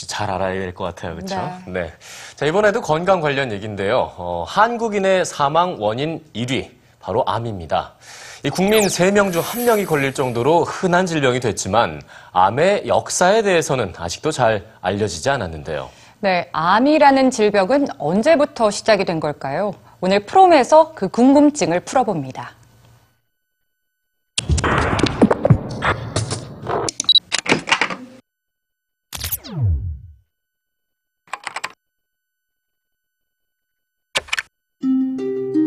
역시 잘 알아야 될 것 같아요. 그렇죠? 네. 네. 자, 이번에도 건강 관련 얘기인데요. 어, 한국인의 사망 원인 1위 바로 암입니다. 이 국민 3명 중 1명이 걸릴 정도로 흔한 질병이 됐지만 암의 역사에 대해서는 아직도 잘 알려지지 않았는데요. 네, 암이라는 질병은 언제부터 시작이 된 걸까요? 오늘 프롬에서 그 궁금증을 풀어봅니다.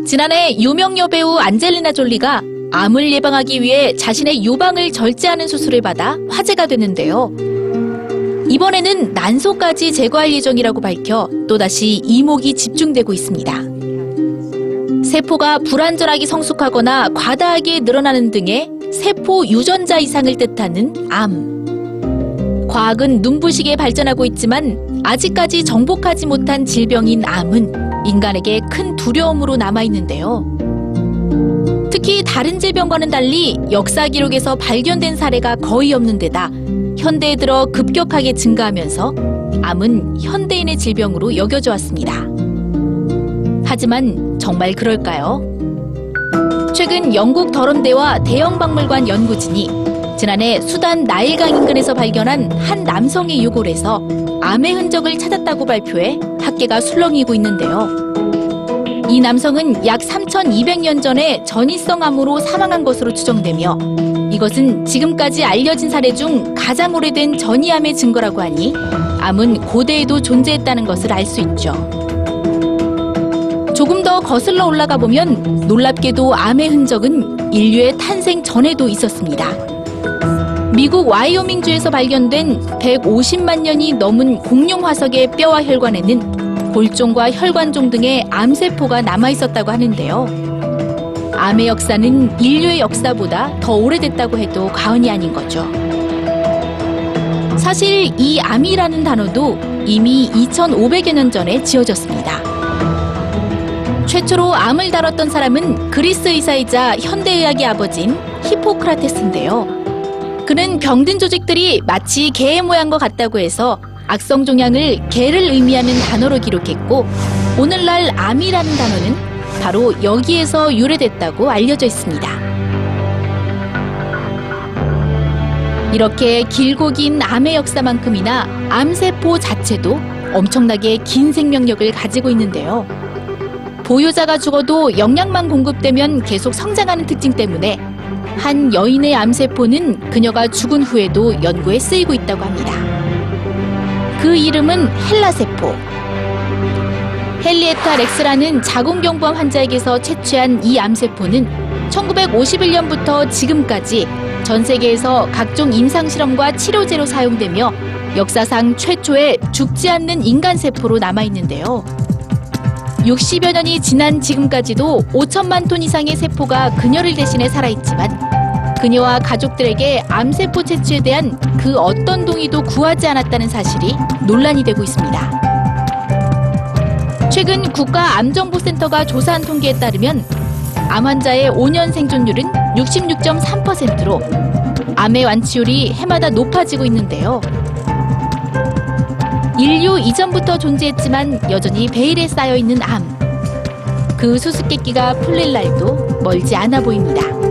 지난해 유명 여배우 안젤리나 졸리가 암을 예방하기 위해 자신의 유방을 절제하는 수술을 받아 화제가 됐는데요. 이번에는 난소까지 제거할 예정이라고 밝혀 또다시 이목이 집중되고 있습니다. 세포가 불안전하게 성숙하거나 과다하게 늘어나는 등의 세포 유전자 이상을 뜻하는 암. 과학은 눈부시게 발전하고 있지만 아직까지 정복하지 못한 질병인 암은 인간에게 큰 두려움으로 남아있는데요. 특히 다른 질병과는 달리 역사 기록에서 발견된 사례가 거의 없는 데다 현대에 들어 급격하게 증가하면서 암은 현대인의 질병으로 여겨져 왔습니다. 하지만 정말 그럴까요? 최근 영국 더럼대와 대형 박물관 연구진이 지난해 수단 나일강 인근에서 발견한 한 남성의 유골에서 암의 흔적을 찾았다고 발표해 학계가 술렁이고 있는데요. 이 남성은 약 3,200년 전에 전이성 암으로 사망한 것으로 추정되며 이것은 지금까지 알려진 사례 중 가장 오래된 전이암의 증거라고 하니 암은 고대에도 존재했다는 것을 알 수 있죠. 조금 더 거슬러 올라가 보면 놀랍게도 암의 흔적은 인류의 탄생 전에도 있었습니다. 미국 와이오밍주에서 발견된 150만 년이 넘은 공룡 화석의 뼈와 혈관에는 골종과 혈관종 등의 암세포가 남아 있었다고 하는데요. 암의 역사는 인류의 역사보다 더 오래됐다고 해도 과언이 아닌 거죠. 사실 이 암이라는 단어도 이미 2500여 년 전에 지어졌습니다. 최초로 암을 다뤘던 사람은 그리스 의사이자 현대의학의 아버지인 히포크라테스인데요. 그는 병든 조직들이 마치 개의 모양과 같다고 해서 악성 종양을 개를 의미하는 단어로 기록했고 오늘날 암이라는 단어는 바로 여기에서 유래됐다고 알려져 있습니다. 이렇게 길고 긴 암의 역사만큼이나 암세포 자체도 엄청나게 긴 생명력을 가지고 있는데요. 보유자가 죽어도 영양만 공급되면 계속 성장하는 특징 때문에 한 여인의 암세포는 그녀가 죽은 후에도 연구에 쓰이고 있다고 합니다. 그 이름은 헬라세포. 헨리에타 렉스라는 자궁경부암 환자에게서 채취한 이 암세포는 1951년부터 지금까지 전 세계에서 각종 임상실험과 치료제로 사용되며 역사상 최초의 죽지 않는 인간세포로 남아있는데요. 60여 년이 지난 지금까지도 5천만 톤 이상의 세포가 그녀를 대신해 살아있지만 그녀와 가족들에게 암세포 채취에 대한 그 어떤 동의도 구하지 않았다는 사실이 논란이 되고 있습니다. 최근 국가암정보센터가 조사한 통계에 따르면 암 환자의 5년 생존율은 66.3%로 암의 완치율이 해마다 높아지고 있는데요. 인류 이전부터 존재했지만 여전히 베일에 쌓여 있는 암. 그 수수께끼가 풀릴 날도 멀지 않아 보입니다.